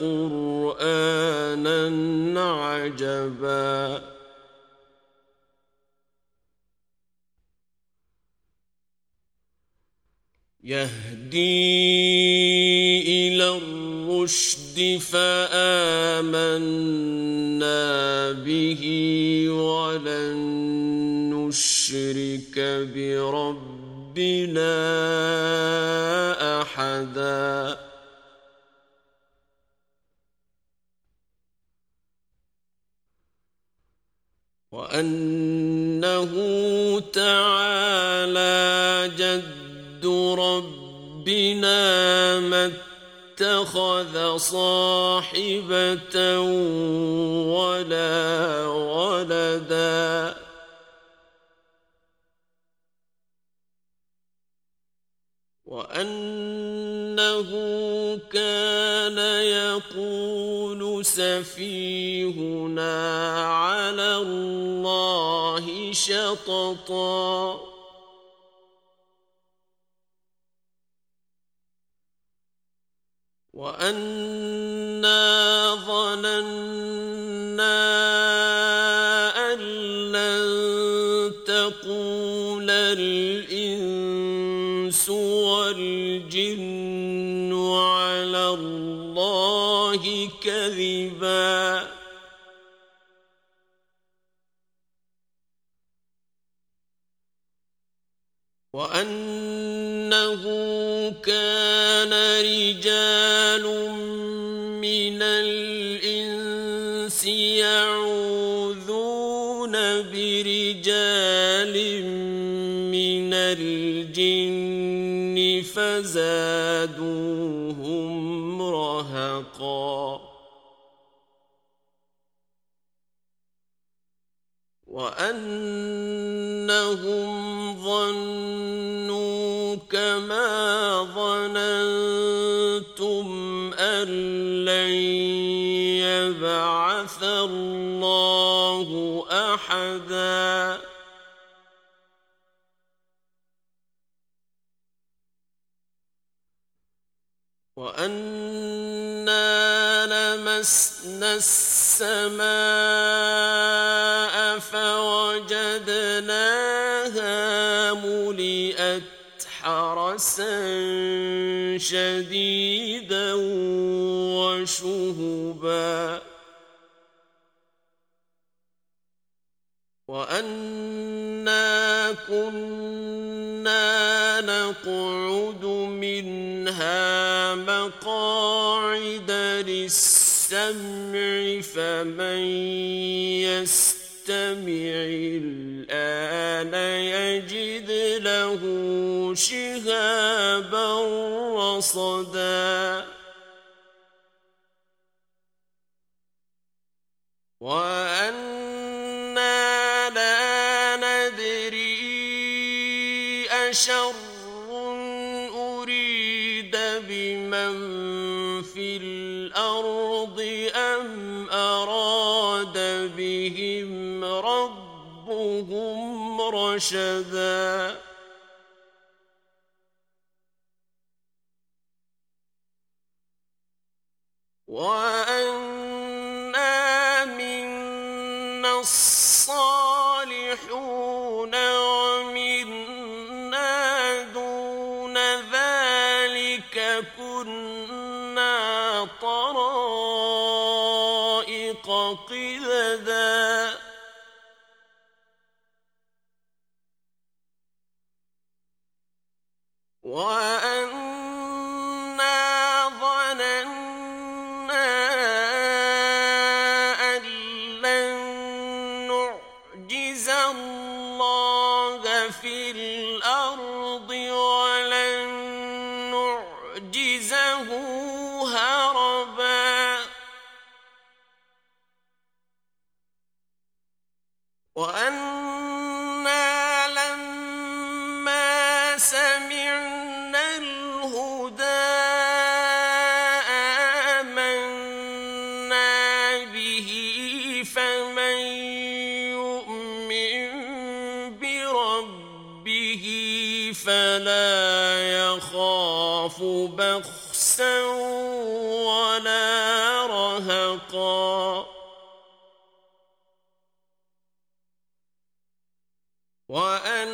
قرانا عجبا يهدي إلى الرشد فامنا به ولن نشرك بربنا احدا وأنه تعالى جد ربنا ما اتخذ صاحبة ولا ولدا. وأنه كان يقول سفيهنا على الله شططا. وأنا ظننا أن لن تقول الإنس والجن على الله كذبا. وأنه كان رجال من الإنس يعوذون وأنهم ظنوا كما ظننتم أن لن يبعث الله أحدا. وأنا لمسنا السماء فوجدناها ملئت حرسا شديدا وشهبا. وأنا كنا نقعد منها مقاعد للسمع فمن يستمع الآن يجد له شهابا رصدا بهم ربهم رشدا وأنا منا الصالحون سمعنا الهدى آمنا به فمن يؤمن بربه فلا يخاف بخسا ولا رهقا وأن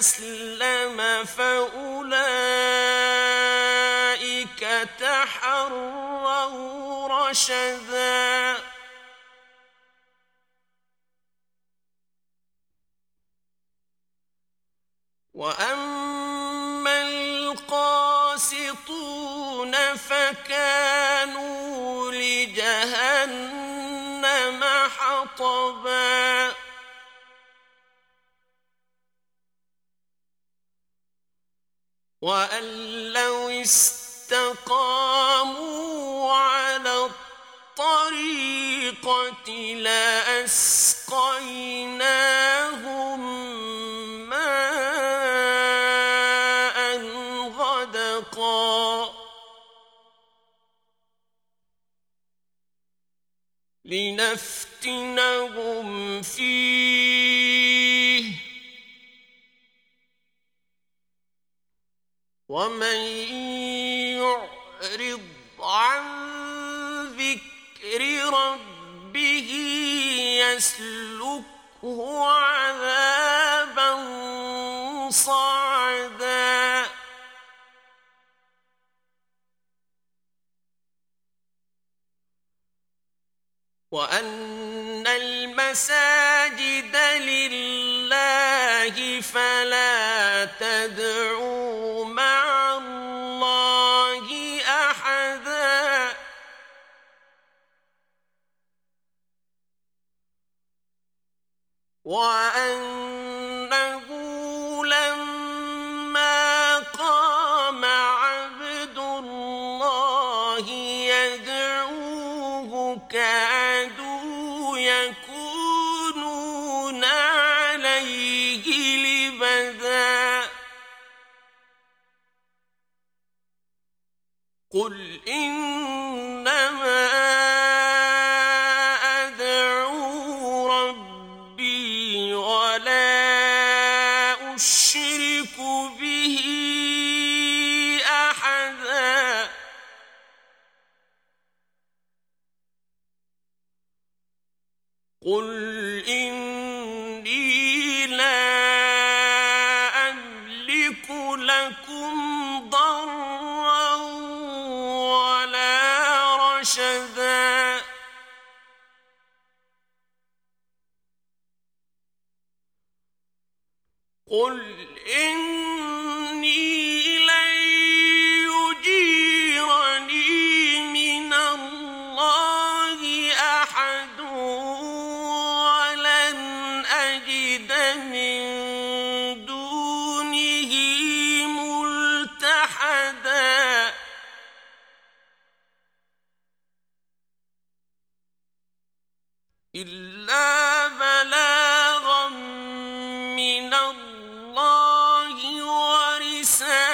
أسلم فأولئك تحروا رشدا وأما القاسطون فكانوا لجهنم حطبا وأن لو استقاموا على الطريقة لأسقيناهم ماء غدقا. لنفتنهم فيه ومن يعرض عن ذكر ربه يسلكه عذابا صعدا. وأن المساجد لله فلا تدعوا يكونون عليه لبدا. قل إنما أدعو ربي ولا أشرك به قل إني لا أملك لكم ضرا ولا رشدا قل إني إلا بلاغا من الله ورسالاته.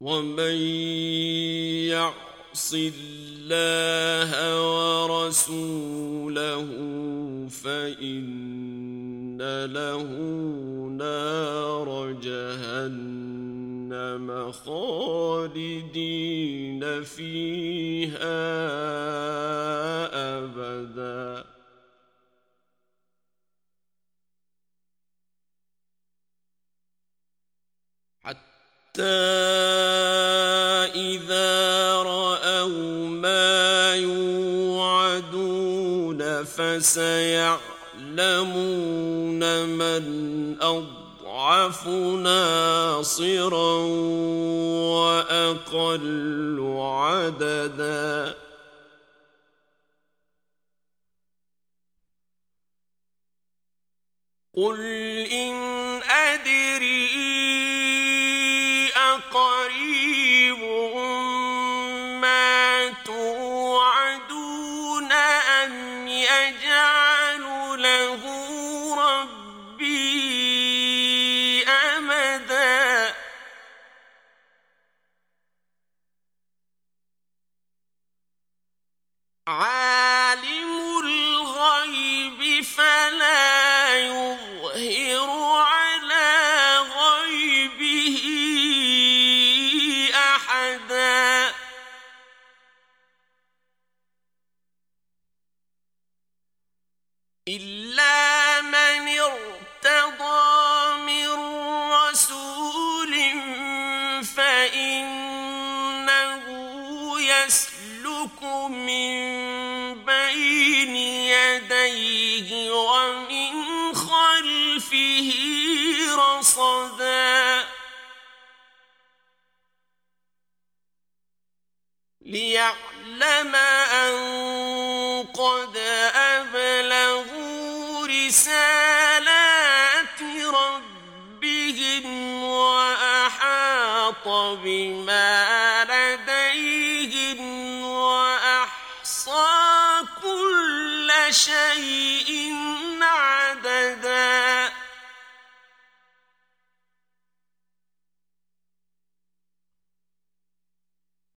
ومن يعص الله ورسوله فإن له نار جهنم. خالدين فيها أبدا. حتى إذا رأوا ما يوعدون فسيعلمون من أضعف ناصرا وأقل عددا. قل إن أدري ليعلم أن قد أبلغوا رسالات ربهم وأحاط بما